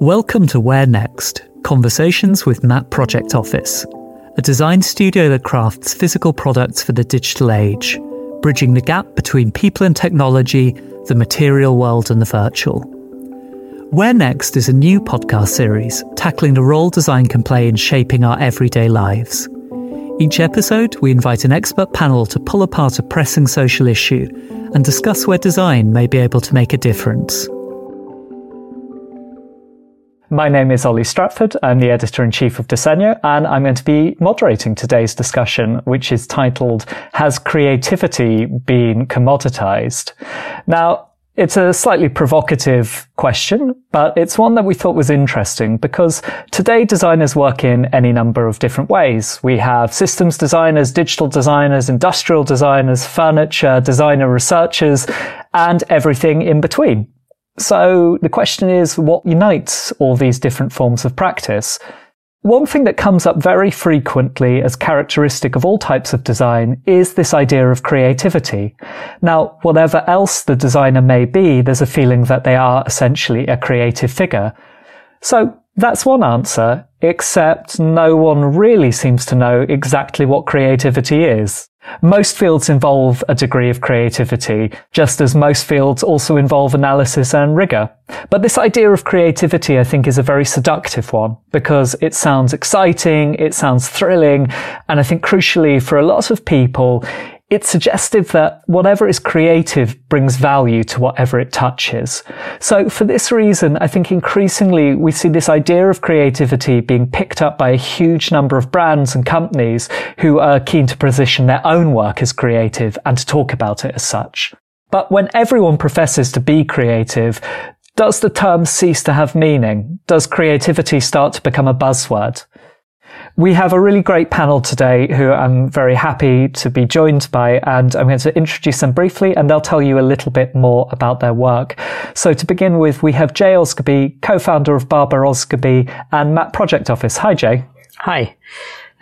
Welcome to Where Next Conversations with Map Project Office, a design studio that crafts physical products for the digital age, bridging the gap between people and technology, the material world, and the virtual. Where Next is a new podcast series tackling the role design can play in shaping our everyday lives. Each episode, we invite an expert panel to pull apart a pressing social issue and discuss where design may be able to make a difference. My name is Oli Stratford. I'm the editor in chief of Disegno, and I'm going to be moderating today's discussion, which is titled Has Creativity Been Commoditized? Now, it's a slightly provocative question, but it's one that we thought was interesting because today designers work in any number of different ways. We have systems designers, digital designers, industrial designers, furniture, designer researchers, and everything in between. So the question is, what unites all these different forms of practice? One thing that comes up very frequently as characteristic of all types of design is this idea of creativity. Now, whatever else the designer may be, there's a feeling that they are essentially a creative figure. So that's one answer, except no one really seems to know exactly what creativity is. Most fields involve a degree of creativity, just as most fields also involve analysis and rigor. But this idea of creativity, I think, is a very seductive one because it sounds exciting, it sounds thrilling, and I think crucially for a lot of people, it's suggestive that whatever is creative brings value to whatever it touches. So for this reason, I think increasingly we see this idea of creativity being picked up by a huge number of brands and companies who are keen to position their own work as creative and to talk about it as such. But when everyone professes to be creative, does the term cease to have meaning? Does creativity start to become a buzzword? We have a really great panel today who I'm very happy to be joined by, and I'm going to introduce them briefly and they'll tell you a little bit more about their work. So to begin with, we have Jay Osgerby, co-founder of Barber Osgerby and Map Project Office. Hi, Jay. Hi.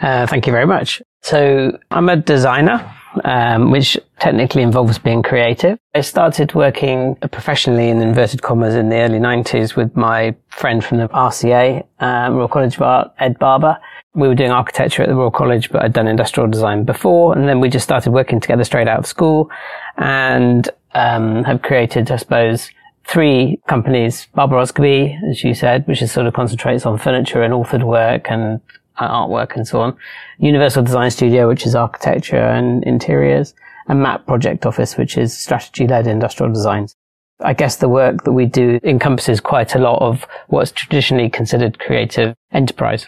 Uh, thank you very much. So I'm a designer um, which technically involves being creative. I started working professionally in inverted commas in the early 90s with my friend from the RCA, um, Royal College of Art, Ed Barber. We were doing architecture at the Royal College, but I'd done industrial design before. And then we just started working together straight out of school and um, have created, I suppose, three companies, Barber Osgerby, as you said, which is sort of concentrates on furniture and authored work and artwork and so on. Universal Design Studio, which is architecture and interiors, and Map Project Office, which is strategy-led industrial designs. I guess the work that we do encompasses quite a lot of what's traditionally considered creative enterprise.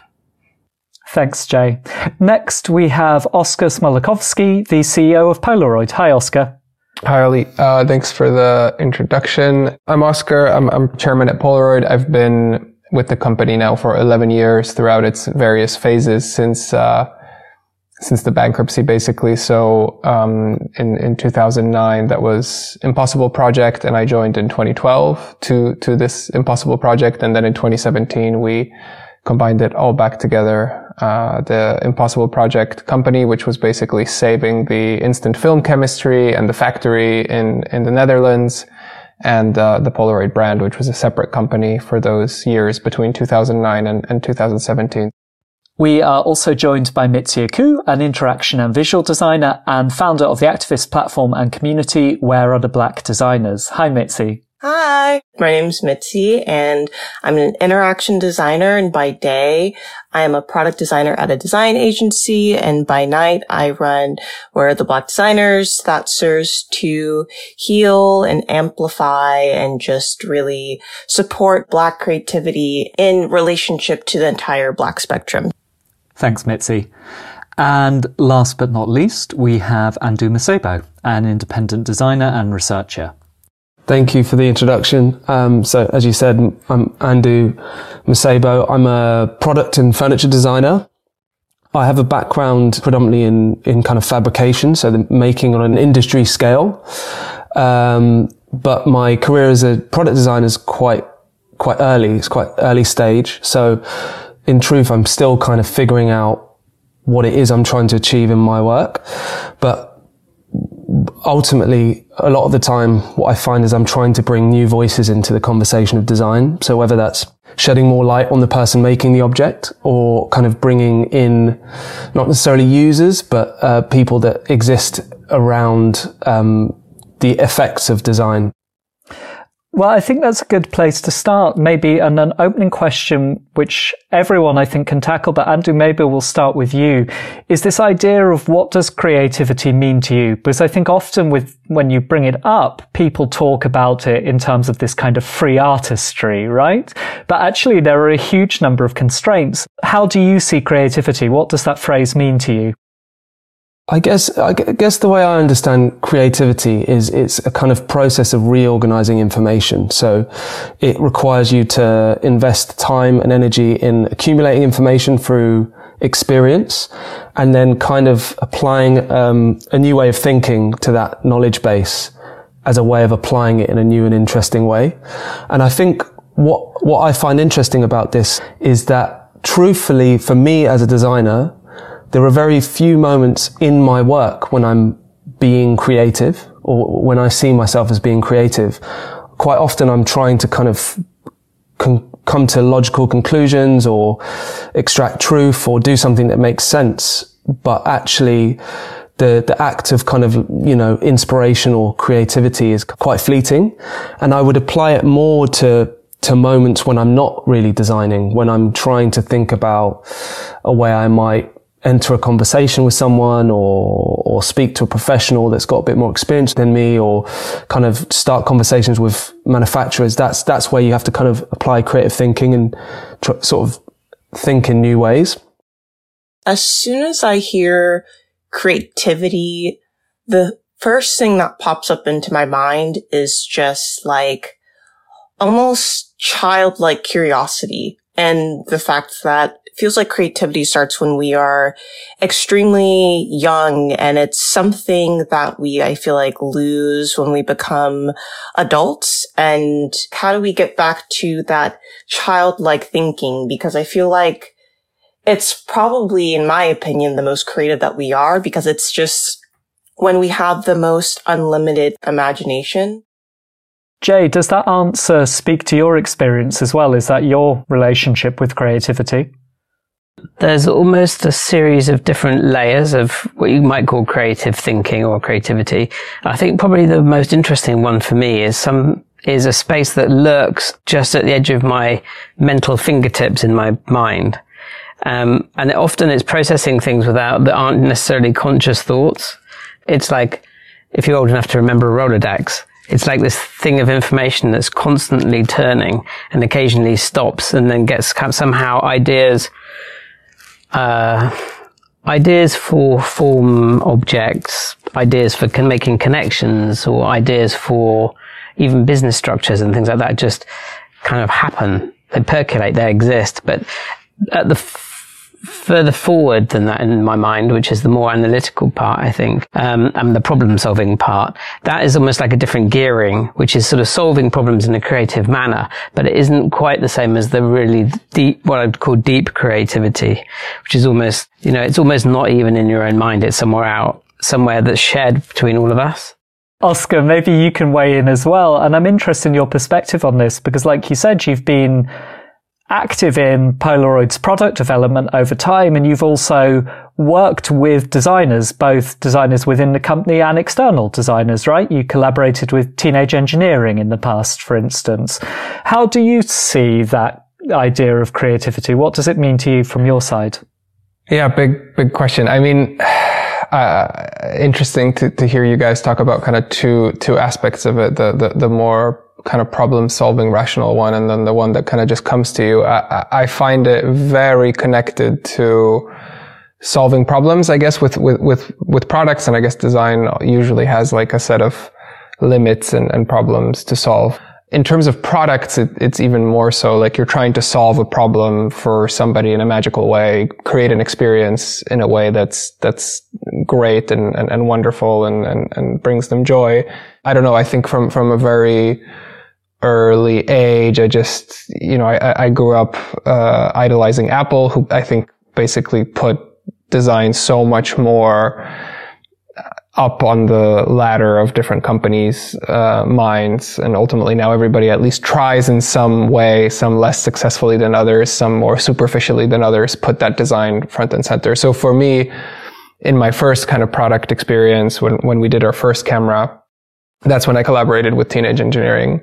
Thanks, Jay. Next, we have Oskar Smolokowski, the CEO of Polaroid. Hi, Oskar. Hi, Oli. Uh, thanks for the introduction. I'm Oskar. I'm, I'm chairman at Polaroid. I've been with the company now for 11 years throughout its various phases since uh, since the bankruptcy, basically. So um, in in 2009, that was Impossible Project, and I joined in 2012 to to this Impossible Project, and then in 2017 we combined it all back together. Uh, the Impossible Project company, which was basically saving the instant film chemistry and the factory in in the Netherlands and uh, the Polaroid brand, which was a separate company for those years between 2009 and, and 2017. We are also joined by Mitzi Okou, an interaction and visual designer and founder of the activist platform and community Where Are the Black Designers? Hi, Mitzi. Hi, my name's Mitzi and I'm an interaction designer and by day I am a product designer at a design agency and by night I run where the black designers that serves to heal and amplify and just really support black creativity in relationship to the entire black spectrum. Thanks, Mitzi. And last but not least, we have Andu Masebo, an independent designer and researcher. Thank you for the introduction. Um, so, as you said, I'm Andu Masebo. I'm a product and furniture designer. I have a background predominantly in, in kind of fabrication, so the making on an industry scale. Um, but my career as a product designer is quite, quite early. It's quite early stage. So, in truth, I'm still kind of figuring out what it is I'm trying to achieve in my work. But ultimately, a lot of the time, what I find is I'm trying to bring new voices into the conversation of design. So whether that's shedding more light on the person making the object or kind of bringing in not necessarily users, but uh, people that exist around um, the effects of design. Well, I think that's a good place to start. Maybe and an opening question, which everyone I think can tackle, but Andu, maybe we'll start with you, is this idea of what does creativity mean to you? Because I think often with, when you bring it up, people talk about it in terms of this kind of free artistry, right? But actually there are a huge number of constraints. How do you see creativity? What does that phrase mean to you? I guess I guess the way I understand creativity is it's a kind of process of reorganizing information. So it requires you to invest time and energy in accumulating information through experience and then kind of applying um, a new way of thinking to that knowledge base as a way of applying it in a new and interesting way. And I think what what I find interesting about this is that truthfully for me as a designer there are very few moments in my work when I'm being creative or when I see myself as being creative. Quite often I'm trying to kind of come to logical conclusions or extract truth or do something that makes sense. But actually, the, the act of kind of, you know, inspiration or creativity is quite fleeting. And I would apply it more to to moments when I'm not really designing, when I'm trying to think about a way I might enter a conversation with someone or or speak to a professional that's got a bit more experience than me or kind of start conversations with manufacturers that's that's where you have to kind of apply creative thinking and tr- sort of think in new ways. As soon as i hear creativity the first thing that pops up into my mind is just like almost childlike curiosity and the fact that feels like creativity starts when we are extremely young and it's something that we, I feel like lose when we become adults. And how do we get back to that childlike thinking? Because I feel like it's probably, in my opinion, the most creative that we are because it's just when we have the most unlimited imagination. Jay, does that answer speak to your experience as well? Is that your relationship with creativity? There's almost a series of different layers of what you might call creative thinking or creativity. I think probably the most interesting one for me is some is a space that lurks just at the edge of my mental fingertips in my mind. Um, and often it's processing things without that aren't necessarily conscious thoughts. It's like if you're old enough to remember a Rolodex, it's like this thing of information that's constantly turning and occasionally stops and then gets somehow ideas uh, ideas for form objects, ideas for con- making connections, or ideas for even business structures and things like that just kind of happen. They percolate, they exist, but at the further forward than that in my mind, which is the more analytical part, I think, um, and the problem solving part. That is almost like a different gearing, which is sort of solving problems in a creative manner, but it isn't quite the same as the really deep, what I'd call deep creativity, which is almost, you know, it's almost not even in your own mind. It's somewhere out, somewhere that's shared between all of us. Oskar, maybe you can weigh in as well. And I'm interested in your perspective on this because like you said, you've been active in Polaroid's product development over time, and you've also worked with designers, both designers within the company and external designers, right? You collaborated with Teenage Engineering in the past, for instance. How do you see that idea of creativity? What does it mean to you from your side? Yeah, big, big question. I mean, uh, interesting to, to hear you guys talk about kind of two, two aspects of it. The, the, the more kind of problem solving rational one and then the one that kind of just comes to you. I, I find it very connected to solving problems, I guess, with, with, with, with products. And I guess design usually has like a set of limits and, and problems to solve. In terms of products, it, it's even more so like you're trying to solve a problem for somebody in a magical way, create an experience in a way that's, that's great and, and, and wonderful and, and, and brings them joy. I don't know. I think from, from a very, early age. I just, you know, I, I grew up uh, idolizing Apple, who I think basically put design so much more up on the ladder of different companies' uh, minds, and ultimately now everybody at least tries in some way, some less successfully than others, some more superficially than others, put that design front and center. So for me, in my first kind of product experience, when when we did our first camera, that's when I collaborated with Teenage Engineering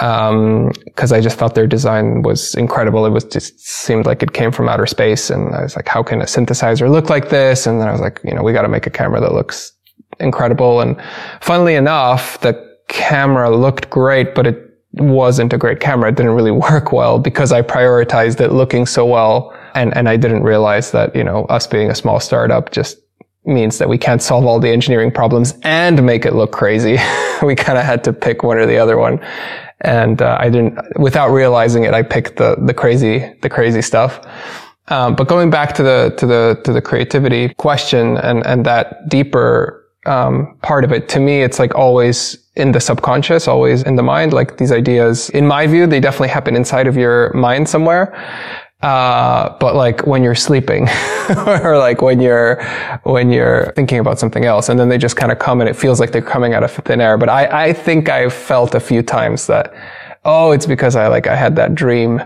because um, I just thought their design was incredible. It was just seemed like it came from outer space, and I was like, how can a synthesizer look like this? And then I was like, you know, we got to make a camera that looks incredible. And funnily enough, the camera looked great, but it wasn't a great camera. It didn't really work well because I prioritized it looking so well, and and I didn't realize that you know us being a small startup just means that we can't solve all the engineering problems and make it look crazy. we kind of had to pick one or the other one and uh, I didn't, without realizing it, I picked the the crazy the crazy stuff. Um, but going back to the to the to the creativity question and and that deeper um, part of it, to me, it's like always in the subconscious, always in the mind. Like these ideas, in my view, they definitely happen inside of your mind somewhere. Uh, but like when you're sleeping or like when you're, when you're thinking about something else and then they just kind of come and it feels like they're coming out of thin air. But I, I think I've felt a few times that, oh, it's because I like, I had that dream.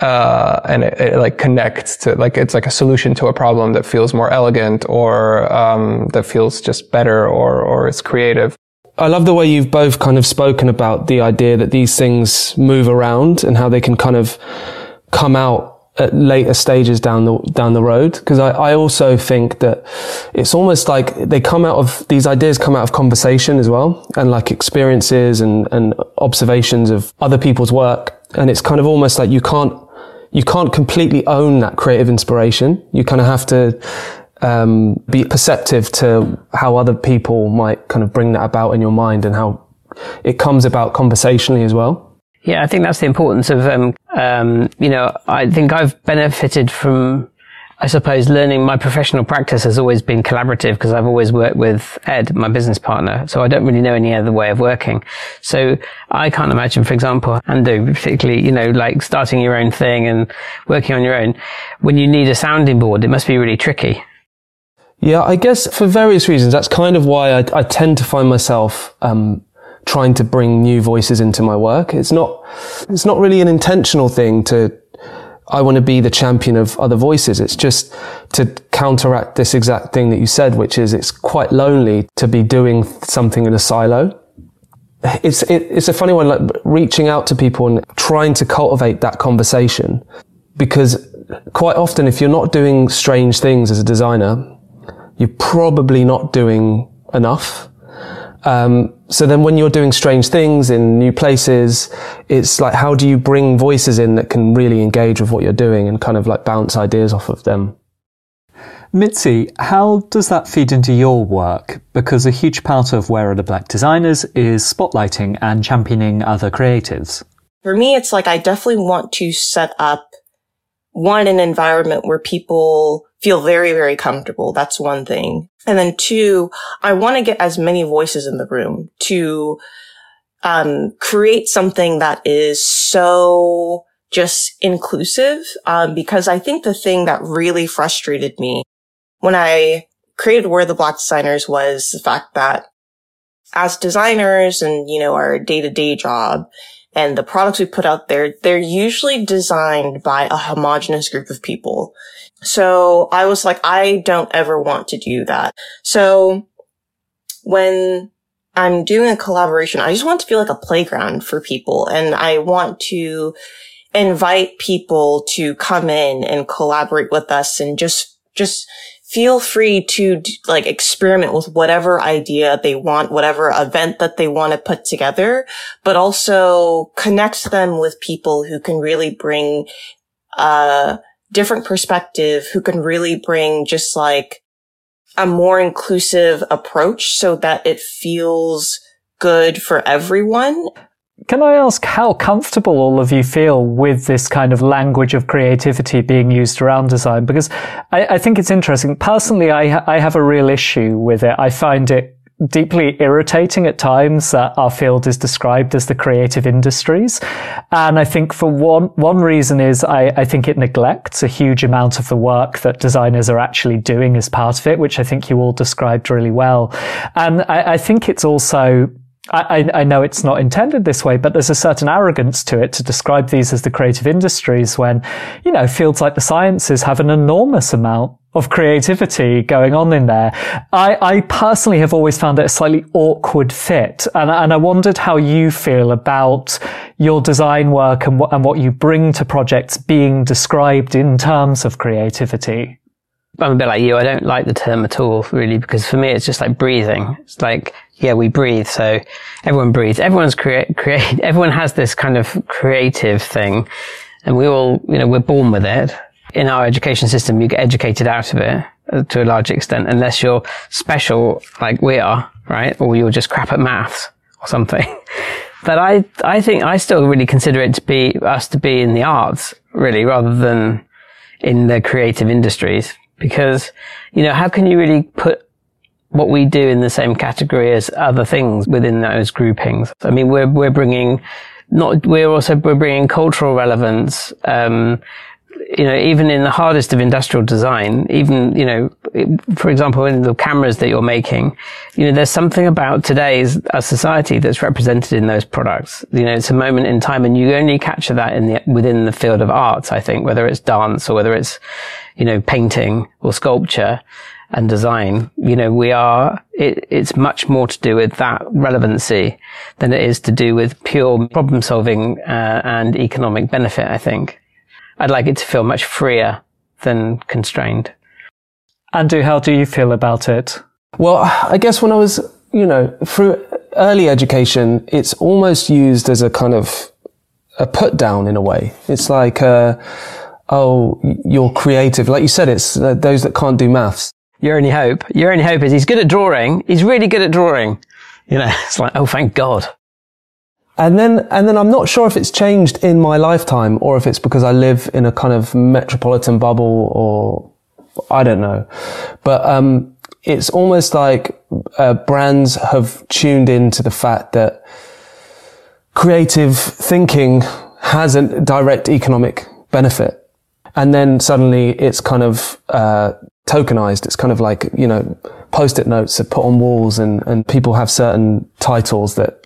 Uh, and it, it, like connects to like it's like a solution to a problem that feels more elegant or um, that feels just better or or is creative. I love the way you've both kind of spoken about the idea that these things move around and how they can kind of come out at later stages down the down the road because I, I also think that it's almost like they come out of these ideas come out of conversation as well and like experiences and and observations of other people's work. And it's kind of almost like you can't you can't completely own that creative inspiration. You kind of have to um, be perceptive to how other people might kind of bring that about in your mind and how it comes about conversationally as well yeah, I think that's the importance of, um, um, you know, I think I've benefited from, I suppose, learning my professional practice has always been collaborative because I've always worked with Ed, my business partner. So I don't really know any other way of working. So I can't imagine, for example, Andu, particularly, you know, like starting your own thing and working on your own. When you need a sounding board, it must be really tricky. Yeah, I guess for various reasons, that's kind of why I, I tend to find myself um, trying to bring new voices into my work. It's not, it's not really an intentional thing to, I want to be the champion of other voices. It's just to counteract this exact thing that you said, which is it's quite lonely to be doing something in a silo. It's, it, it's a funny one, like reaching out to people and trying to cultivate that conversation because quite often if you're not doing strange things as a designer, you're probably not doing enough. Um, so then when you're doing strange things in new places, it's like, how do you bring voices in that can really engage with what you're doing and kind of like bounce ideas off of them? Mitzi, how does that feed into your work? Because a huge part of Where Are the Black Designers is spotlighting and championing other creatives. For me, it's like I definitely want to set up one, an environment where people feel very, very comfortable. That's one thing. And then two, I want to get as many voices in the room to, um, create something that is so just inclusive. Um, because I think the thing that really frustrated me when I created Where the Black Designers was the fact that as designers and, you know, our day to day job, and the products we put out there, they're usually designed by a homogenous group of people. So I was like, I don't ever want to do that. So when I'm doing a collaboration, I just want to feel like a playground for people and I want to invite people to come in and collaborate with us and just, just feel free to like experiment with whatever idea they want, whatever event that they want to put together, but also connect them with people who can really bring a different perspective, who can really bring just like a more inclusive approach so that it feels good for everyone. Can I ask how comfortable all of you feel with this kind of language of creativity being used around design? Because I, I think it's interesting. Personally, I, I have a real issue with it. I find it deeply irritating at times that our field is described as the creative industries. And I think for one, one reason is I, I think it neglects a huge amount of the work that designers are actually doing as part of it, which I think you all described really well. And I, I think it's also I, I, know it's not intended this way, but there's a certain arrogance to it to describe these as the creative industries when, you know, fields like the sciences have an enormous amount of creativity going on in there. I, I personally have always found it a slightly awkward fit. And, and I wondered how you feel about your design work and what, and what you bring to projects being described in terms of creativity. I'm a bit like you. I don't like the term at all, really, because for me, it's just like breathing. It's like, yeah, we breathe. So everyone breathes. Everyone's create, create, everyone has this kind of creative thing. And we all, you know, we're born with it. In our education system, you get educated out of it uh, to a large extent, unless you're special like we are, right? Or you're just crap at maths or something. but I, I think I still really consider it to be us to be in the arts, really, rather than in the creative industries. Because, you know, how can you really put what we do in the same category as other things within those groupings. I mean, we're, we're bringing not, we're also, we're bringing cultural relevance, um, you know, even in the hardest of industrial design, even, you know, for example, in the cameras that you're making, you know, there's something about today's a society that's represented in those products. You know, it's a moment in time and you only capture that in the, within the field of arts, I think, whether it's dance or whether it's, you know, painting or sculpture and design. You know, we are, it, it's much more to do with that relevancy than it is to do with pure problem solving uh, and economic benefit, I think. I'd like it to feel much freer than constrained. Andu, how do you feel about it? Well, I guess when I was, you know, through early education, it's almost used as a kind of a put down in a way. It's like, uh, oh, you're creative. Like you said, it's uh, those that can't do maths. Your only hope, your only hope is he's good at drawing. He's really good at drawing. You know, it's like, oh, thank God. And then, and then I'm not sure if it's changed in my lifetime or if it's because I live in a kind of metropolitan bubble or I don't know. But, um, it's almost like uh, brands have tuned into the fact that creative thinking has a direct economic benefit. And then suddenly it's kind of, uh, tokenized. It's kind of like, you know, post-it notes are put on walls and, and people have certain titles that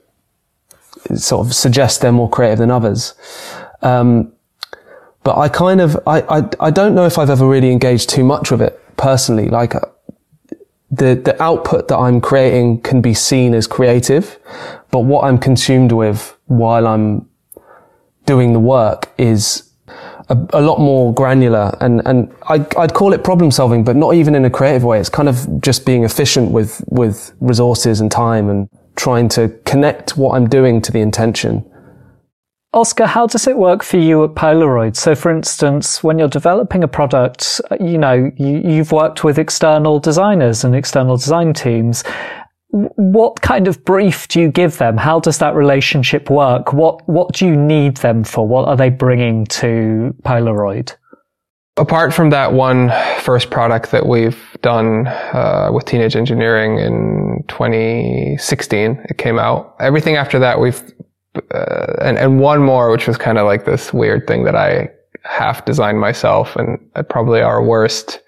sort of suggest they're more creative than others. Um, but I kind of, I, I, I don't know if I've ever really engaged too much with it personally. Like, uh, the, the output that I'm creating can be seen as creative, but what I'm consumed with while I'm doing the work is a, a, lot more granular and, and I, I'd call it problem solving, but not even in a creative way. It's kind of just being efficient with, with resources and time and trying to connect what I'm doing to the intention. Oskar, how does it work for you at Polaroid? So, for instance, when you're developing a product, you know, you, have worked with external designers and external design teams. What kind of brief do you give them? How does that relationship work? What, what do you need them for? What are they bringing to Polaroid? Apart from that one first product that we've done uh, with Teenage Engineering in 2016, it came out. Everything after that, we've uh, and and one more, which was kind of like this weird thing that I half designed myself, and probably our worst,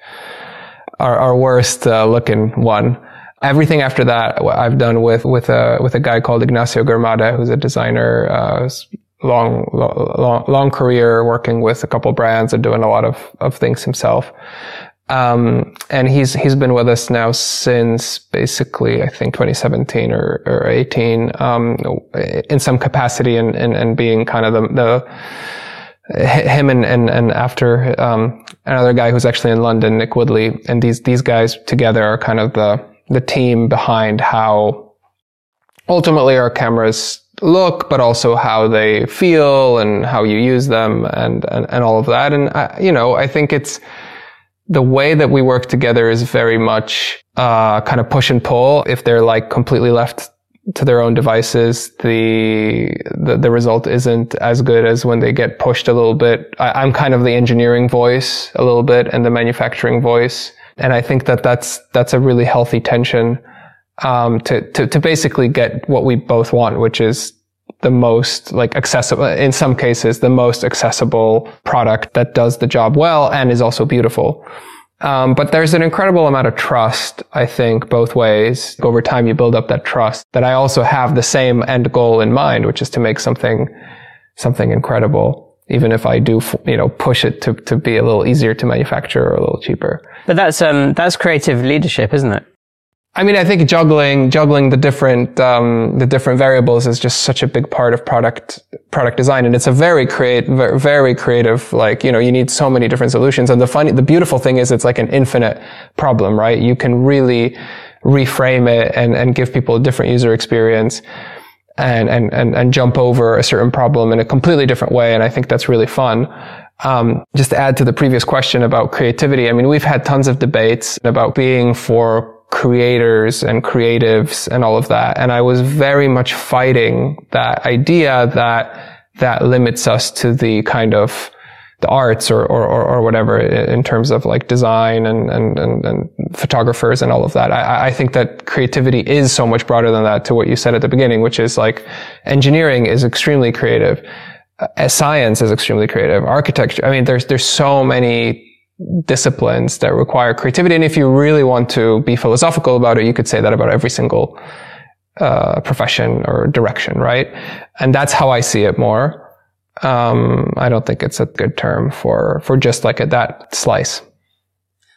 our our worst uh, looking one. Everything after that, I've done with with a with a guy called Ignacio Germade, who's a designer, uh, long, long, long career working with a couple brands and doing a lot of, of things himself. Um, and he's, he's been with us now since basically, I think 2017 or, or 18, um, in some capacity and, and, and being kind of the, the, him and, and, and after, um, another guy who's actually in London, Nick Woodley, and these, these guys together are kind of the, the team behind how ultimately our cameras look, but also how they feel and how you use them and, and, and all of that. And, I, you know, I think it's the way that we work together is very much, uh, kind of push and pull. If they're like completely left to their own devices, the, the, the result isn't as good as when they get pushed a little bit. I, I'm kind of the engineering voice a little bit and the manufacturing voice. And I think that that's, that's a really healthy tension um, to, to, to basically get what we both want, which is the most like accessible, in some cases, the most accessible product that does the job well and is also beautiful. Um, but there's an incredible amount of trust, I think, both ways. Over time, you build up that trust that I also have the same end goal in mind, which is to make something, something incredible. Even if I do, you know, push it to, to be a little easier to manufacture or a little cheaper. But that's, um, that's creative leadership, isn't it? I mean, I think juggling, juggling the different, um, the different variables is just such a big part of product, product design. And it's a very create, very creative, like, you know, you need so many different solutions. And the funny, the beautiful thing is it's like an infinite problem, right? You can really reframe it and, and give people a different user experience and, and, and, and jump over a certain problem in a completely different way. And I think that's really fun. Um, just to add to the previous question about creativity, I mean, we've had tons of debates about being for creators and creatives and all of that. And I was very much fighting that idea that that limits us to the kind of the arts or, or, or, whatever in terms of like design and, and, and, and photographers and all of that. I, I think that creativity is so much broader than that to what you said at the beginning, which is like engineering is extremely creative. Uh, science is extremely creative. Architecture. I mean, there's, there's so many disciplines that require creativity. And if you really want to be philosophical about it, you could say that about every single uh, profession or direction, right? And that's how I see it more. Um, I don't think it's a good term for for just like a, that slice.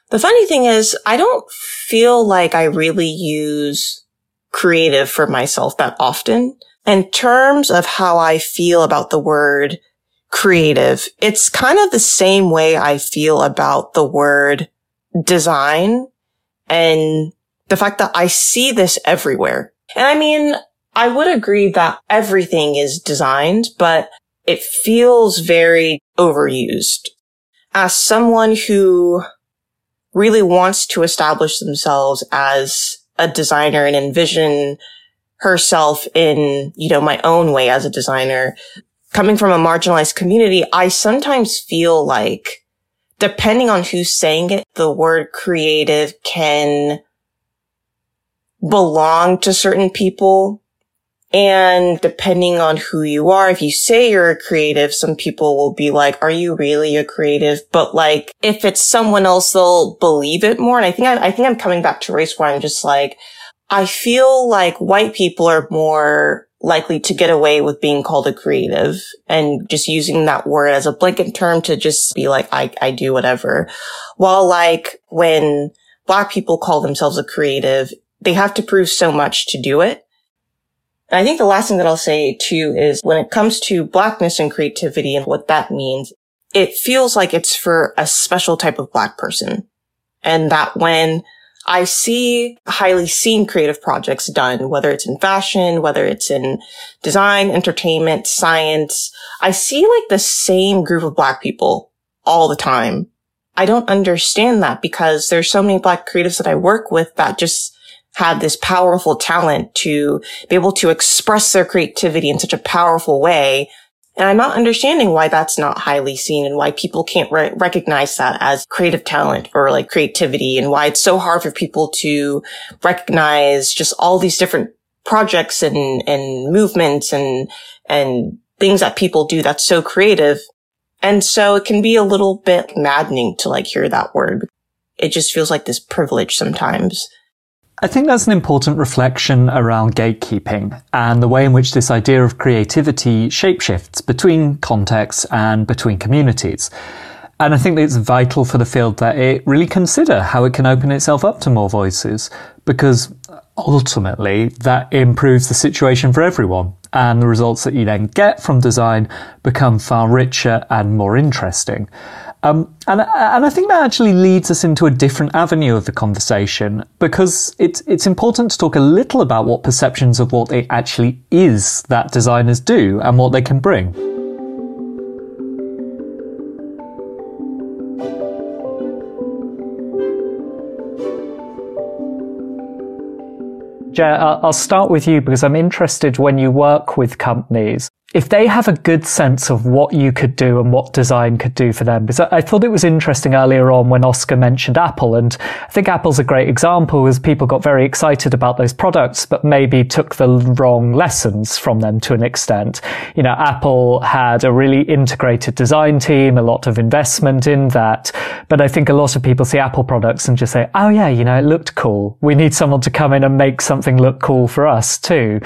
The funny thing is, I don't feel like I really use creative for myself that often. In terms of how I feel about the word creative. It's kind of the same way I feel about the word design and the fact that I see this everywhere. And I mean, I would agree that everything is designed, but it feels very overused. As someone who really wants to establish themselves as a designer and envision herself in, you know, my own way as a designer, coming from a marginalized community, I sometimes feel like depending on who's saying it, the word creative can belong to certain people. And depending on who you are, if you say you're a creative, some people will be like, are you really a creative? But like, if it's someone else, they'll believe it more. And I think I, I think I'm coming back to race where I'm just like, I feel like white people are more likely to get away with being called a creative and just using that word as a blanket term to just be like, I, I do whatever. While like when black people call themselves a creative, they have to prove so much to do it. And I think the last thing that I'll say too is when it comes to blackness and creativity and what that means, it feels like it's for a special type of black person. And that when I see highly seen creative projects done, whether it's in fashion, whether it's in design, entertainment, science. I see like the same group of black people all the time. I don't understand that because there's so many black creatives that I work with that just have this powerful talent to be able to express their creativity in such a powerful way and I'm not understanding why that's not highly seen and why people can't re- recognize that as creative talent or like creativity and why it's so hard for people to recognize just all these different projects and, and movements and, and things that people do that's so creative. And so it can be a little bit maddening to like hear that word. It just feels like this privilege sometimes. I think that's an important reflection around gatekeeping and the way in which this idea of creativity shapeshifts between contexts and between communities. And I think it's vital for the field that it really consider how it can open itself up to more voices because ultimately that improves the situation for everyone and the results that you then get from design become far richer and more interesting. Um, and, and I think that actually leads us into a different avenue of the conversation because it's, it's important to talk a little about what perceptions of what it actually is that designers do and what they can bring. Jay, I'll start with you because I'm interested when you work with companies if they have a good sense of what you could do and what design could do for them. Because I thought it was interesting earlier on when Oskar mentioned Apple, and I think Apple's a great example as people got very excited about those products, but maybe took the wrong lessons from them to an extent. You know, Apple had a really integrated design team, a lot of investment in that, but I think a lot of people see Apple products and just say, oh yeah, you know, it looked cool. We need someone to come in and make something look cool for us too.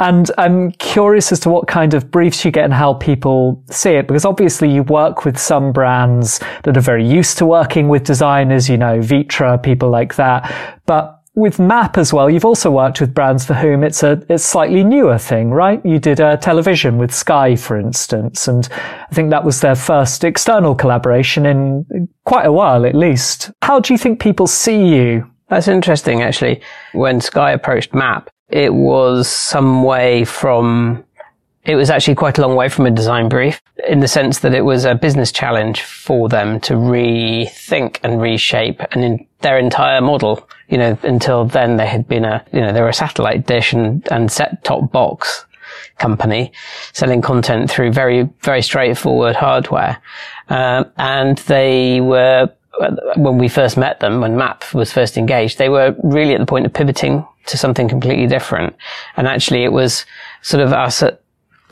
And I'm curious as to what kind of briefs you get and how people see it, because obviously you work with some brands that are very used to working with designers, you know, Vitra, people like that. But with Map as well, you've also worked with brands for whom it's a it's slightly newer thing, right? You did a television with Sky, for instance, and I think that was their first external collaboration in quite a while, at least. How do you think people see you? That's interesting, actually. When Sky approached Map, it was some way from it was actually quite a long way from a design brief in the sense that it was a business challenge for them to rethink and reshape and in their entire model. You know, until then they had been a, you know, they were a satellite dish and, and set top box company selling content through very, very straightforward hardware. Uh, and they were, when we first met them, when MAP was first engaged, they were really at the point of pivoting to something completely different. And actually it was sort of us at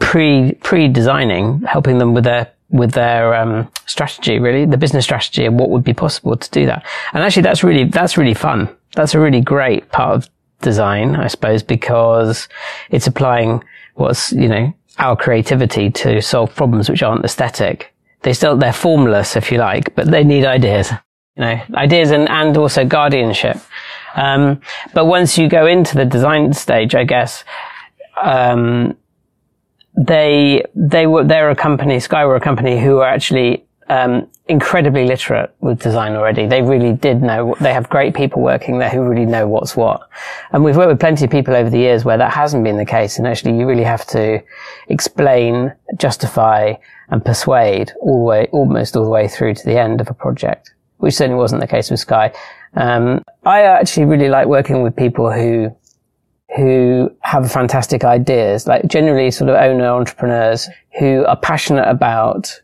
pre pre designing, helping them with their with their um, strategy, really the business strategy and what would be possible to do that. And actually, that's really that's really fun. That's a really great part of design, I suppose, because it's applying what's you know our creativity to solve problems which aren't aesthetic. They still they're formless, if you like, but they need ideas. You know, ideas and and also guardianship. Um, but once you go into the design stage, I guess. Um, they they were they're a company, Sky were a company who were actually um, incredibly literate with design already. They really did know. They have great people working there who really know what's what. And we've worked with plenty of people over the years where that hasn't been the case. And actually, you really have to explain, justify, and persuade all the way, almost all the way through to the end of a project, which certainly wasn't the case with Sky. Um, I actually really like working with people who who have fantastic ideas, like generally sort of owner entrepreneurs who are passionate about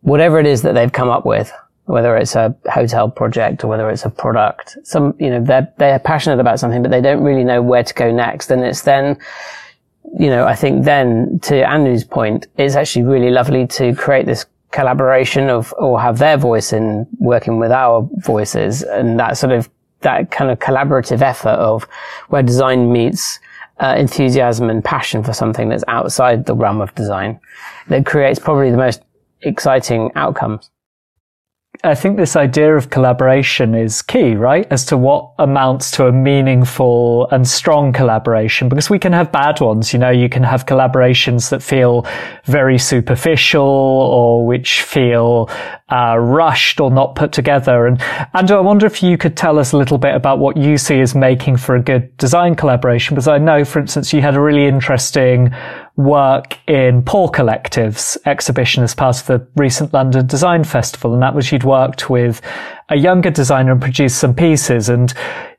whatever it is that they've come up with, whether it's a hotel project or whether it's a product. Some, you know, they're, they're passionate about something, but they don't really know where to go next. And it's then, you know, I think then to Andu's point, it's actually really lovely to create this collaboration of, or have their voice in working with our voices and that sort of that kind of collaborative effort of where design meets uh, enthusiasm and passion for something that's outside the realm of design that creates probably the most exciting outcomes. I think this idea of collaboration is key, right? As to what amounts to a meaningful and strong collaboration, because we can have bad ones. You know, you can have collaborations that feel very superficial or which feel uh, rushed or not put together. And Andu, I wonder if you could tell us a little bit about what you see as making for a good design collaboration, because I know, for instance, you had a really interesting work in Paw Collective's exhibition as part of the recent London Design Festival, and that was you'd worked with a younger designer and produced some pieces and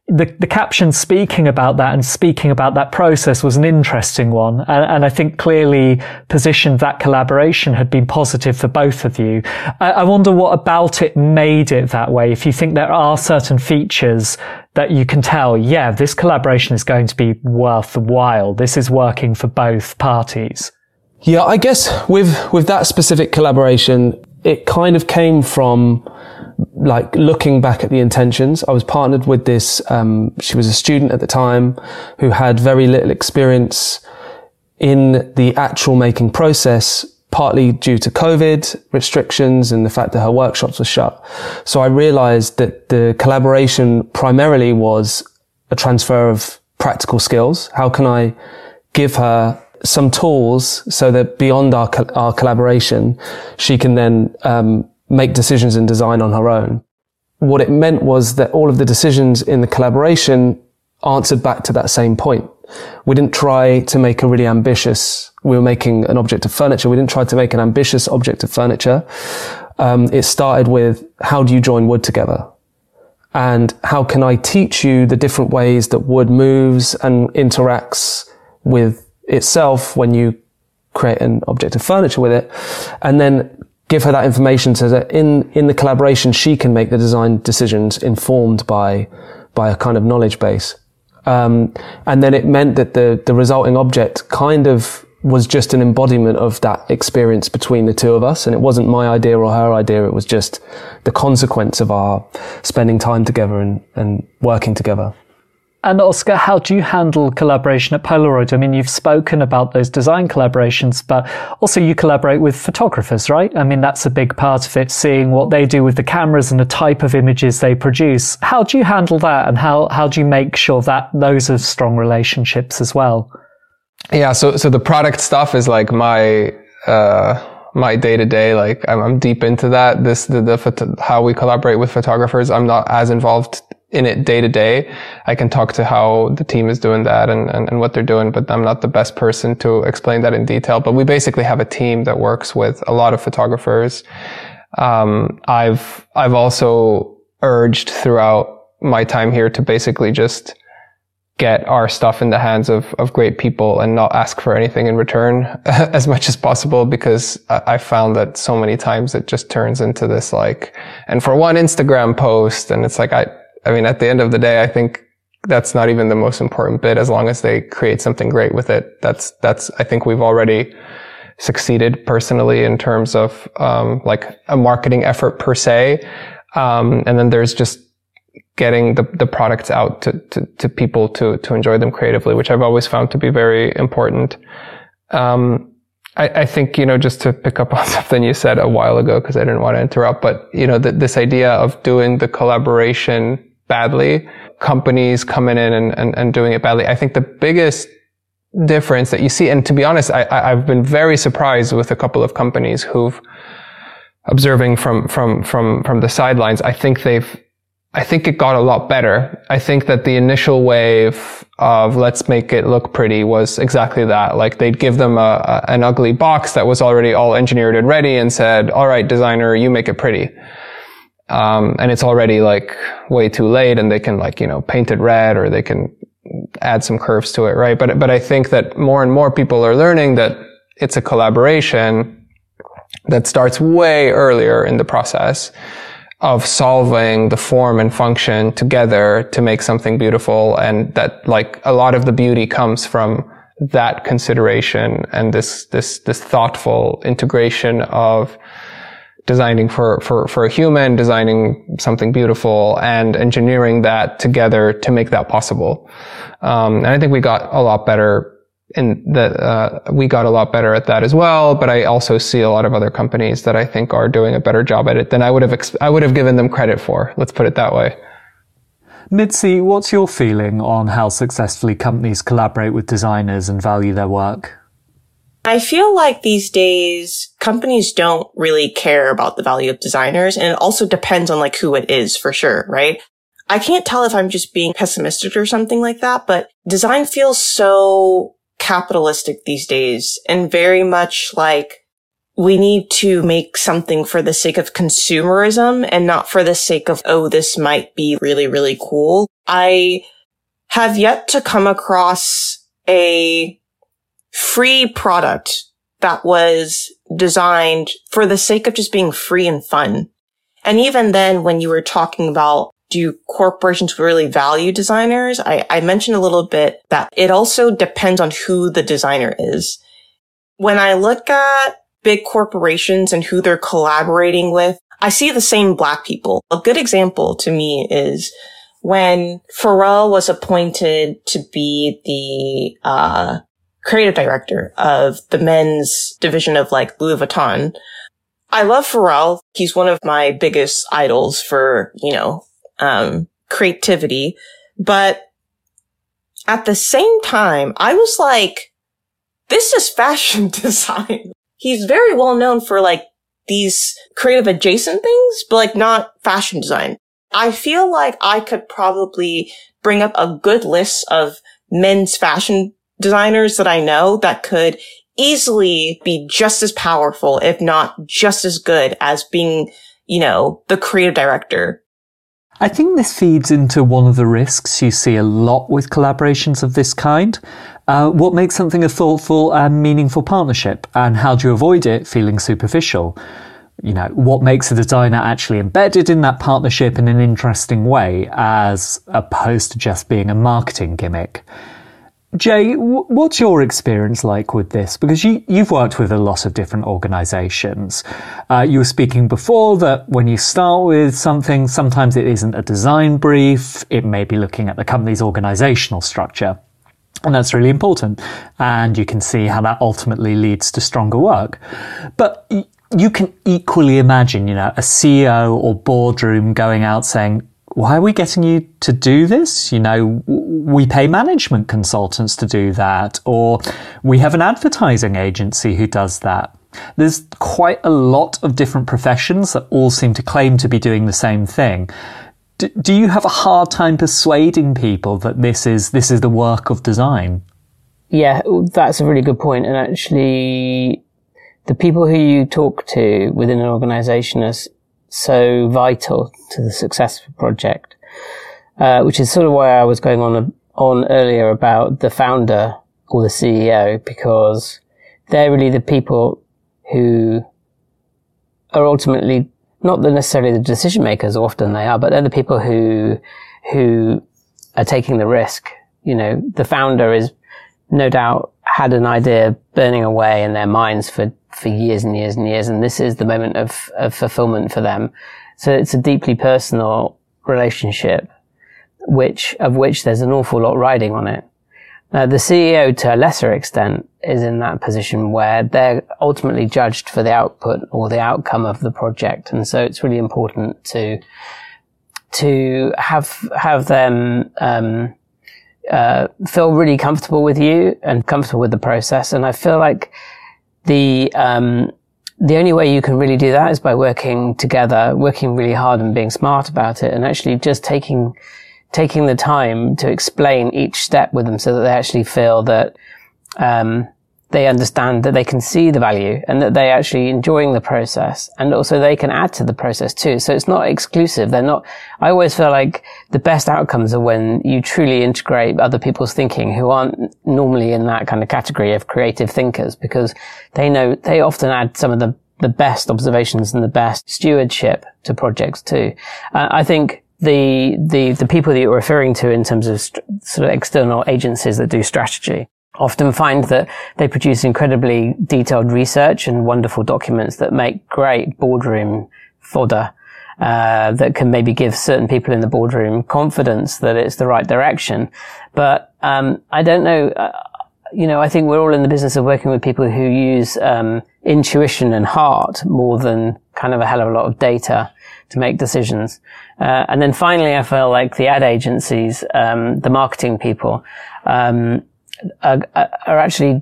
the, the caption speaking about that and speaking about that process was an interesting one. And, and, I think clearly positioned that collaboration had been positive for both of you. I, I, wonder what about it made it that way. If you think there are certain features that you can tell, yeah, this collaboration is going to be worthwhile. This is working for both parties. Yeah, I guess with, with that specific collaboration, it kind of came from, like looking back at the intentions, I was partnered with this. Um, she was a student at the time who had very little experience in the actual making process, partly due to COVID restrictions and the fact that her workshops were shut. So I realized that the collaboration primarily was a transfer of practical skills. How can I give her some tools so that beyond our, our collaboration, she can then, um, make decisions in design on her own. What it meant was that all of the decisions in the collaboration answered back to that same point. We didn't try to make a really ambitious, we were making an object of furniture. We didn't try to make an ambitious object of furniture. Um, it started with how do you join wood together? And how can I teach you the different ways that wood moves and interacts with itself when you create an object of furniture with it, and then give her that information so that in in the collaboration she can make the design decisions informed by by a kind of knowledge base. Um, and then it meant that the the resulting object kind of was just an embodiment of that experience between the two of us. And it wasn't my idea or her idea. It was just the consequence of our spending time together and, and working together. And Oskar, how do you handle collaboration at Polaroid? I mean, you've spoken about those design collaborations, but also you collaborate with photographers, right? I mean, that's a big part of it, seeing what they do with the cameras and the type of images they produce. How do you handle that? And how, how do you make sure that those are strong relationships as well? Yeah. So, so the product stuff is like my, uh, my day to day. Like I'm, I'm, deep into that. This, the, the, how we collaborate with photographers. I'm not as involved in it day to day. I can talk to how the team is doing that and, and, and, what they're doing, but I'm not the best person to explain that in detail. But we basically have a team that works with a lot of photographers. Um, I've, I've also urged throughout my time here to basically just get our stuff in the hands of, of great people and not ask for anything in return as much as possible because I, I found that so many times it just turns into this like, and for one Instagram post and it's like, I, I mean, at the end of the day, I think that's not even the most important bit. As long as they create something great with it, that's that's. I think we've already succeeded personally in terms of um, like a marketing effort per se. Um, and then there's just getting the, the products out to, to, to, people to, to enjoy them creatively, which I've always found to be very important. Um, I, I, think, you know, just to pick up on something you said a while ago, because I didn't want to interrupt, but, you know, this idea of doing the collaboration badly, companies coming in and, and, and doing it badly. I think the biggest difference that you see, and to be honest, I, I've been very surprised with a couple of companies who've observing from, from, from, from the sidelines. I think they've, I think it got a lot better. I think that the initial wave of let's make it look pretty was exactly that. Like they'd give them a, a, an ugly box that was already all engineered and ready and said, all right, designer, you make it pretty. Um, and it's already like way too late and they can like, you know, paint it red or they can add some curves to it, right? But, but I think that more and more people are learning that it's a collaboration that starts way earlier in the process of solving the form and function together to make something beautiful. And that like a lot of the beauty comes from that consideration and this, this, this thoughtful integration of designing for, for, for a human, designing something beautiful and engineering that together to make that possible. Um, and I think we got a lot better in that, uh, we got a lot better at that as well. But I also see a lot of other companies that I think are doing a better job at it than I would have, I would have given them credit for. Let's put it that way. Mitzi, what's your feeling on how successfully companies collaborate with designers and value their work? I feel like these days companies don't really care about the value of designers and it also depends on like who it is for sure, right? I can't tell if I'm just being pessimistic or something like that, but design feels so capitalistic these days and very much like we need to make something for the sake of consumerism and not for the sake of, oh, this might be really, really cool. I have yet to come across a free product that was designed for the sake of just being free and fun. And even then, when you were talking about do corporations really value designers? I, I mentioned a little bit that it also depends on who the designer is. When I look at big corporations and who they're collaborating with, I see the same black people. A good example to me is when Pharrell was appointed to be the uh, creative director of the men's division of like Louis Vuitton. I love Pharrell. He's one of my biggest idols for, you know, um, creativity. But at the same time, I was like, this is fashion design. He's very well known for like these creative adjacent things, but like not fashion design. I feel like I could probably bring up a good list of men's fashion designers that I know that could easily be just as powerful, if not just as good as being, you know, the creative director. I think this feeds into one of the risks you see a lot with collaborations of this kind. Uh, what makes something a thoughtful and meaningful partnership, and how do you avoid it feeling superficial? You know, what makes a designer actually embedded in that partnership in an interesting way, as opposed to just being a marketing gimmick? Jay, what's your experience like with this? Because you, you've worked with a lot of different organizations. Uh, you were speaking before that when you start with something, sometimes it isn't a design brief. It may be looking at the company's organizational structure. And that's really important. And you can see how that ultimately leads to stronger work. But you can equally imagine, you know, a CEO or boardroom going out saying, why are we getting you to do this? You know, we pay management consultants to do that, or we have an advertising agency who does that. There's quite a lot of different professions that all seem to claim to be doing the same thing. D- do you have a hard time persuading people that this is this is the work of design? Yeah, that's a really good point. And actually, the people who you talk to within an organization are so vital to the success of a project, uh, which is sort of why I was going on on earlier about the founder or the CEO because they're really the people who are ultimately not necessarily the decision makers. Often they are, but they're the people who who are taking the risk. You know, the founder is no doubt had an idea burning away in their minds for for years and years and years. And this is the moment of, of fulfillment for them. So it's a deeply personal relationship, which, of which there's an awful lot riding on it. Now, the CEO to a lesser extent is in that position where they're ultimately judged for the output or the outcome of the project. And so it's really important to, to have, have them, um, uh, feel really comfortable with you and comfortable with the process. And I feel like the um, the only way you can really do that is by working together, working really hard and being smart about it, and actually just taking taking the time to explain each step with them so that they actually feel that um, they understand that they can see the value and that they're actually enjoying the process and also they can add to the process too. So it's not exclusive. They're not, I always feel like the best outcomes are when you truly integrate other people's thinking who aren't normally in that kind of category of creative thinkers because they know, they often add some of the, the best observations and the best stewardship to projects too. Uh, I think the, the, the people that you're referring to in terms of st- sort of external agencies that do strategy, often find that they produce incredibly detailed research and wonderful documents that make great boardroom fodder. Uh, that can maybe give certain people in the boardroom confidence that it's the right direction. But um, I don't know. Uh, you know, I think we're all in the business of working with people who use um, intuition and heart more than kind of a hell of a lot of data to make decisions. Uh, and then finally, I feel like the ad agencies, um, the marketing people, um, are, are actually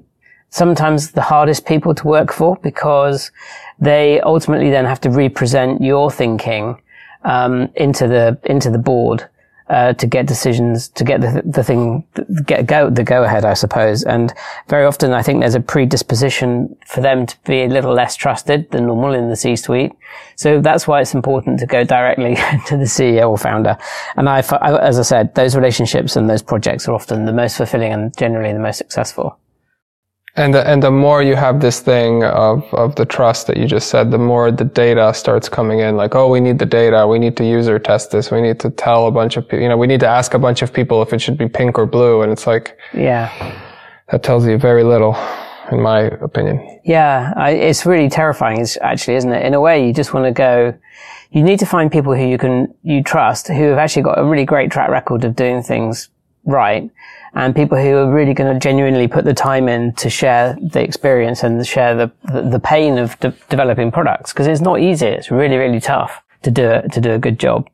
sometimes the hardest people to work for because they ultimately then have to represent your thinking um, into the into the board uh, to get decisions to get the, the thing get go the go ahead I suppose. And very often I think there's a predisposition for them to be a little less trusted than normal in the C-suite. So that's why it's important to go directly to the CEO or founder. And I as I said those relationships and those projects are often the most fulfilling and generally the most successful and the, and the more you have this thing of, of the trust that you just said, the more the data starts coming in. Like, oh, we need the data. We need to user test this. We need to tell a bunch of people, you know, we need to ask a bunch of people if it should be pink or blue. And it's like, yeah, that tells you very little, in my opinion. Yeah. I, it's really terrifying. It's actually, isn't it? In a way, you just want to go, you need to find people who you can, you trust, who have actually got a really great track record of doing things right and people who are really going to genuinely put the time in to share the experience and share the, the, pain of de- developing products because it's not easy. It's really, really tough to do it, to do a good job.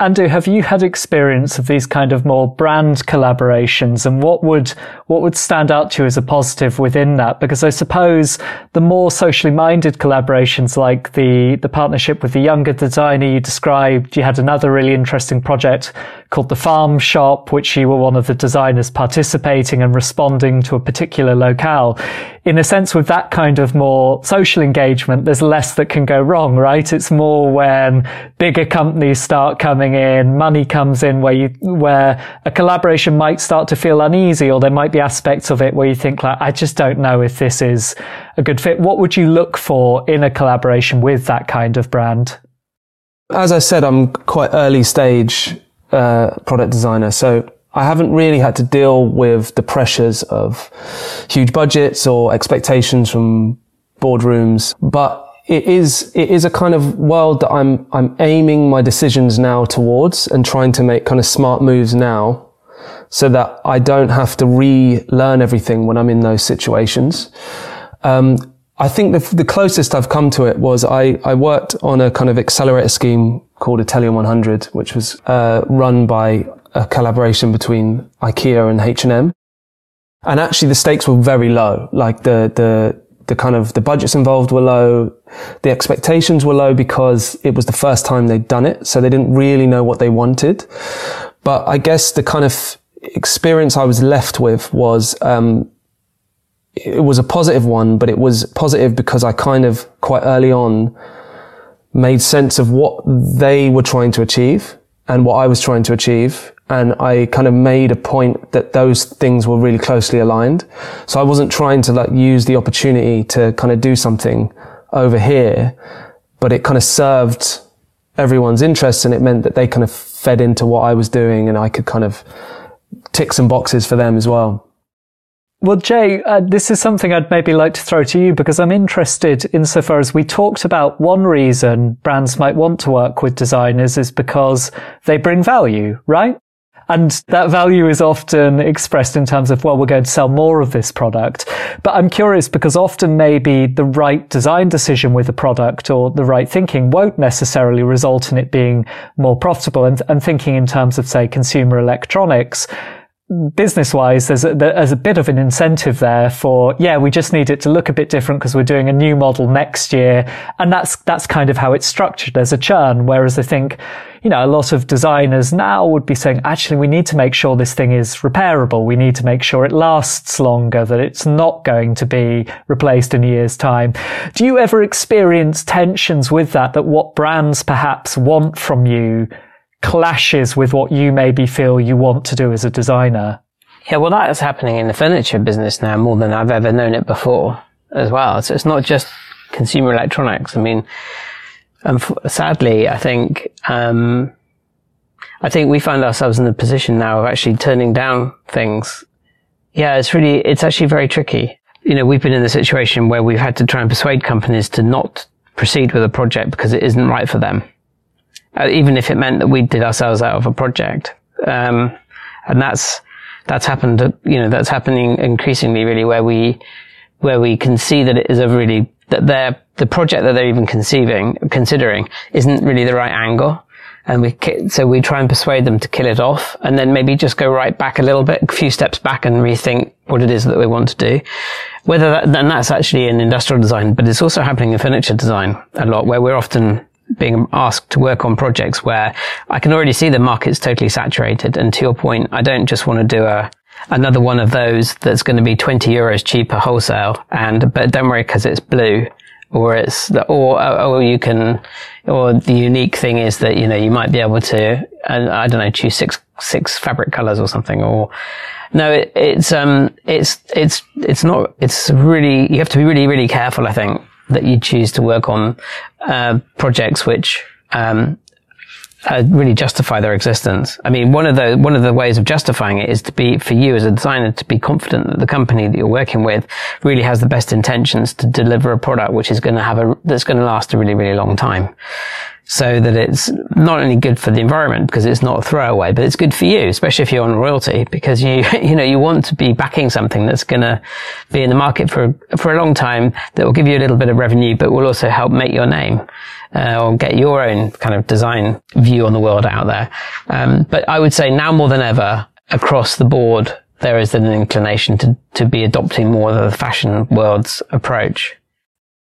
Andu, have you had experience of these kind of more brand collaborations and what would, what would stand out to you as a positive within that? Because I suppose the more socially minded collaborations like the, the partnership with the younger designer you described, you had another really interesting project called the Farm Shop, which you were one of the designers participating and responding to a particular locale. In a sense, with that kind of more social engagement, there's less that can go wrong, right? It's more when bigger companies start coming in, money comes in where you, where a collaboration might start to feel uneasy or there might be aspects of it where you think like, I just don't know if this is a good fit. What would you look for in a collaboration with that kind of brand? As I said, I'm quite early stage uh, product designer, so I haven't really had to deal with the pressures of huge budgets or expectations from boardrooms, but it is it is a kind of world that I'm I'm aiming my decisions now towards and trying to make kind of smart moves now so that I don't have to relearn everything when I'm in those situations. Um, I think the, the closest I've come to it was I, I worked on a kind of accelerator scheme called Italian 100, which was uh, run by a collaboration between IKEA and H&M. And actually the stakes were very low. Like the, the, the kind of, the budgets involved were low. The expectations were low because it was the first time they'd done it. So they didn't really know what they wanted. But I guess the kind of experience I was left with was, um, it was a positive one, but it was positive because I kind of quite early on made sense of what they were trying to achieve and what I was trying to achieve. And I kind of made a point that those things were really closely aligned. So I wasn't trying to like use the opportunity to kind of do something over here, but it kind of served everyone's interests and it meant that they kind of fed into what I was doing and I could kind of tick some boxes for them as well. Well, Jay, uh, this is something I'd maybe like to throw to you because I'm interested insofar as we talked about one reason brands might want to work with designers is because they bring value, right? And that value is often expressed in terms of, well, we're going to sell more of this product. But I'm curious because often maybe the right design decision with a product or the right thinking won't necessarily result in it being more profitable. And, and thinking in terms of, say, consumer electronics, business wise, there's a, there's a bit of an incentive there for, yeah, we just need it to look a bit different because we're doing a new model next year. And that's, that's kind of how it's structured as a churn. Whereas I think, you know, a lot of designers now would be saying, actually, we need to make sure this thing is repairable. We need to make sure it lasts longer, that it's not going to be replaced in a year's time. Do you ever experience tensions with that, that what brands perhaps want from you clashes with what you maybe feel you want to do as a designer. Yeah, well, that is happening in the furniture business now more than I've ever known it before as well. So it's not just consumer electronics. I mean, um, sadly, I think, um, I think we find ourselves in the position now of actually turning down things. Yeah, it's really, it's actually very tricky. You know, we've been in the situation where we've had to try and persuade companies to not proceed with a project because it isn't right for them uh, even if it meant that we did ourselves out of a project. Um, and that's, that's happened, you know, that's happening increasingly really where we, where we can see that it is a really, that their, the project that they're even conceiving, considering isn't really the right angle. And we, so we try and persuade them to kill it off and then maybe just go right back a little bit, a few steps back and rethink what it is that we want to do. Whether that, then that's actually in industrial design, but it's also happening in furniture design a lot where we're often being asked to work on projects where I can already see the market's totally saturated. And to your point, I don't just want to do a another one of those that's going to be 20 euros cheaper wholesale. And, but don't worry because it's blue or it's the, or, or you can, or the unique thing is that, you know, you might be able to, I don't know, choose six, six fabric colors or something or, no, it, it's, um, it's, it's, it's not, it's really, you have to be really, really careful, I think, that you choose to work on uh, projects which um, uh, really justify their existence. I mean, one of the one of the ways of justifying it is to be for you as a designer to be confident that the company that you're working with really has the best intentions to deliver a product which is going to have a that's going to last a really really long time so that it's not only good for the environment because it's not a throwaway, but it's good for you, especially if you're on royalty because you, you know, you want to be backing something that's going to be in the market for, for a long time that will give you a little bit of revenue, but will also help make your name. Uh, or get your own kind of design view on the world out there. Um, but I would say now more than ever, across the board, there is an inclination to, to be adopting more of the fashion world's approach.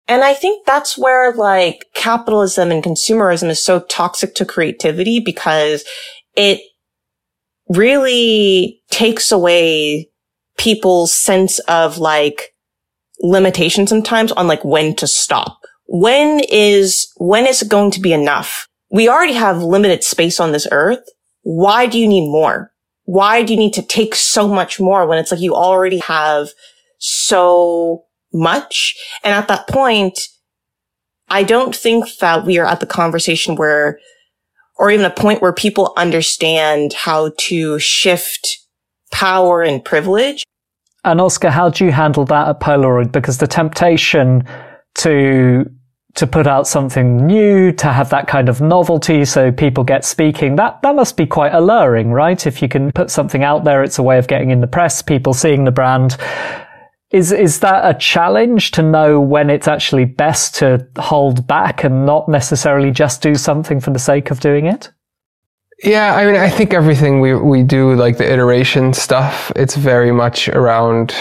And I think that's where like capitalism and consumerism is so toxic to creativity because it really takes away people's sense of like limitation sometimes on like when to stop. When is, when is it going to be enough? We already have limited space on this earth. Why do you need more? Why do you need to take so much more when it's like you already have so much? And at that point, I don't think that we are at the conversation where, or even a point where people understand how to shift power and privilege. And Oskar, how do you handle that at Polaroid? Because the temptation to to put out something new, to have that kind of novelty so people get speaking, that, that must be quite alluring, right? If you can put something out there, it's a way of getting in the press, people seeing the brand. Is is that a challenge to know when it's actually best to hold back and not necessarily just do something for the sake of doing it? Yeah, I mean, I think everything we, we do, like the iteration stuff, it's very much around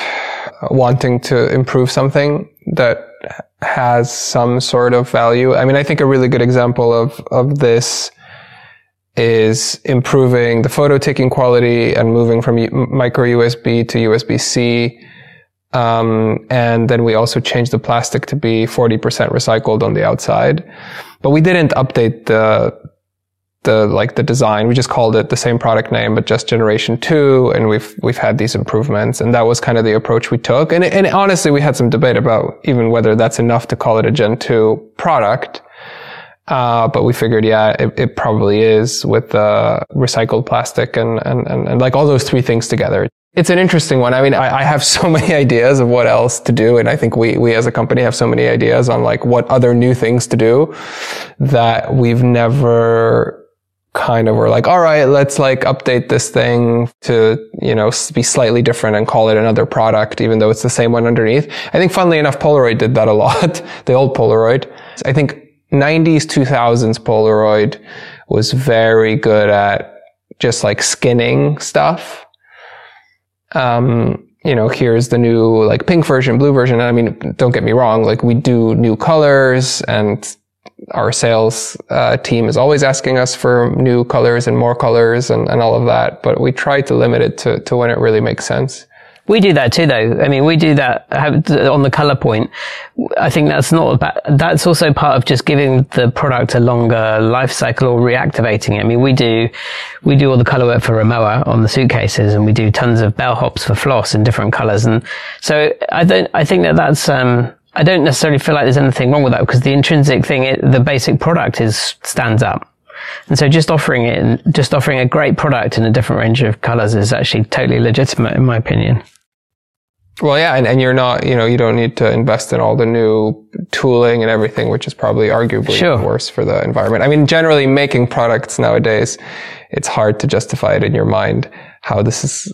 wanting to improve something that has some sort of value. I mean, I think a really good example of, of this is improving the photo taking quality and moving from micro USB to USB C. Um, and then we also changed the plastic to be 40% recycled on the outside. But we didn't update the the like the design. We just called it the same product name, but just generation two. And we've we've had these improvements, and that was kind of the approach we took. And and honestly, we had some debate about even whether that's enough to call it a Gen two product. Uh, but we figured, yeah, it, it probably is with the recycled plastic and, and, and, and like all those three things together. It's an interesting one. I mean, I, I, have so many ideas of what else to do. And I think we, we as a company have so many ideas on like what other new things to do that we've never kind of were like, all right, let's like update this thing to, you know, be slightly different and call it another product, even though it's the same one underneath. I think funnily enough, Polaroid did that a lot, the old Polaroid. I think 90s, 2000s Polaroid was very good at just like skinning stuff. Um, you know, here's the new like pink version, blue version. I mean, don't get me wrong. Like we do new colors and our sales uh, team is always asking us for new colors and more colors and, and all of that. But we try to limit it to, to when it really makes sense. We do that too, though. I mean, we do that on the color point. I think that's not about, that's also part of just giving the product a longer life cycle or reactivating it. I mean, we do, we do all the color work for Rimowa on the suitcases and we do tons of bellhops for Flos in different colors. And so I don't, I think that that's, um, I don't necessarily feel like there's anything wrong with that because the intrinsic thing, it, the basic product is stands up. And so just offering it, just offering a great product in a different range of colors is actually totally legitimate in my opinion. Well, yeah, and, and you're not, you know, you don't need to invest in all the new tooling and everything, which is probably arguably sure. worse for the environment. I mean, generally making products nowadays, it's hard to justify it in your mind how this is,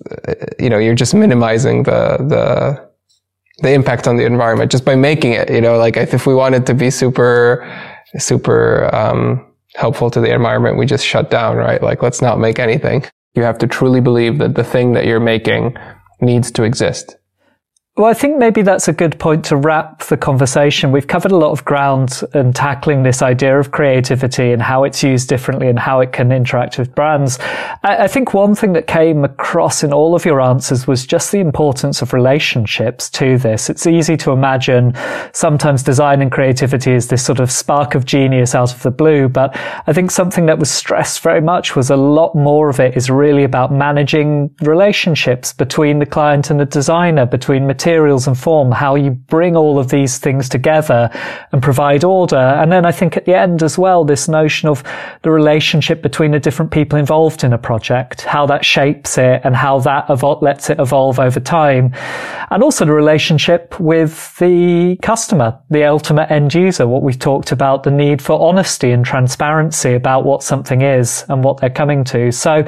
you know, you're just minimizing the, the, the impact on the environment just by making it, you know, like if we wanted to be super, super, um, helpful to the environment, we just shut down, right? Like, let's not make anything. You have to truly believe that the thing that you're making needs to exist. Well, I think maybe that's a good point to wrap the conversation. We've covered a lot of ground in tackling this idea of creativity and how it's used differently and how it can interact with brands. I, I, think one thing that came across in all of your answers was just the importance of relationships to this. It's easy to imagine sometimes design and creativity is this sort of spark of genius out of the blue, but I think something that was stressed very much was a lot more of it is really about managing relationships between the client and the designer, between materials and form, how you bring all of these things together and provide order. And then I think at the end as well, this notion of the relationship between the different people involved in a project, how that shapes it and how that lets it evolve over time. And also the relationship with the customer, the ultimate end user, what we've talked about, the need for honesty and transparency about what something is and what they're coming to. So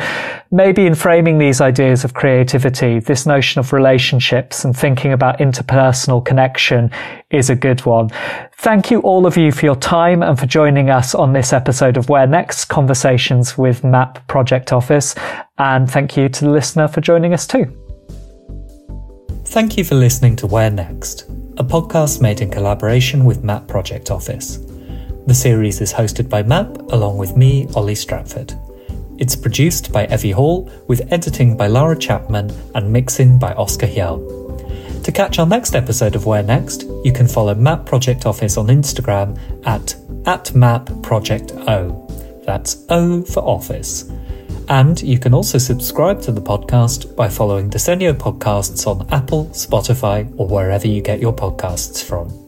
maybe in framing these ideas of creativity, this notion of relationships and thinking thinking about interpersonal connection is a good one. Thank you all of you for your time and for joining us on this episode of Where Next Conversations with MAP Project Office. And thank you to the listener for joining us too. Thank you for listening to Where Next, a podcast made in collaboration with MAP Project Office. The series is hosted by MAP along with me, Oli Stratford. It's produced by Evie Hall with editing by Lara Chapman and mixing by Oscar Hiel. To catch our next episode of Where Next, you can follow Map Project Office on Instagram at, at Map Project O. That's O for Office. And you can also subscribe to the podcast by following Disegno Podcasts on Apple, Spotify, or wherever you get your podcasts from.